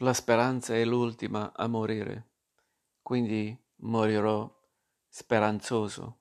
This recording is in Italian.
La speranza è l'ultima a morire, quindi morirò speranzoso.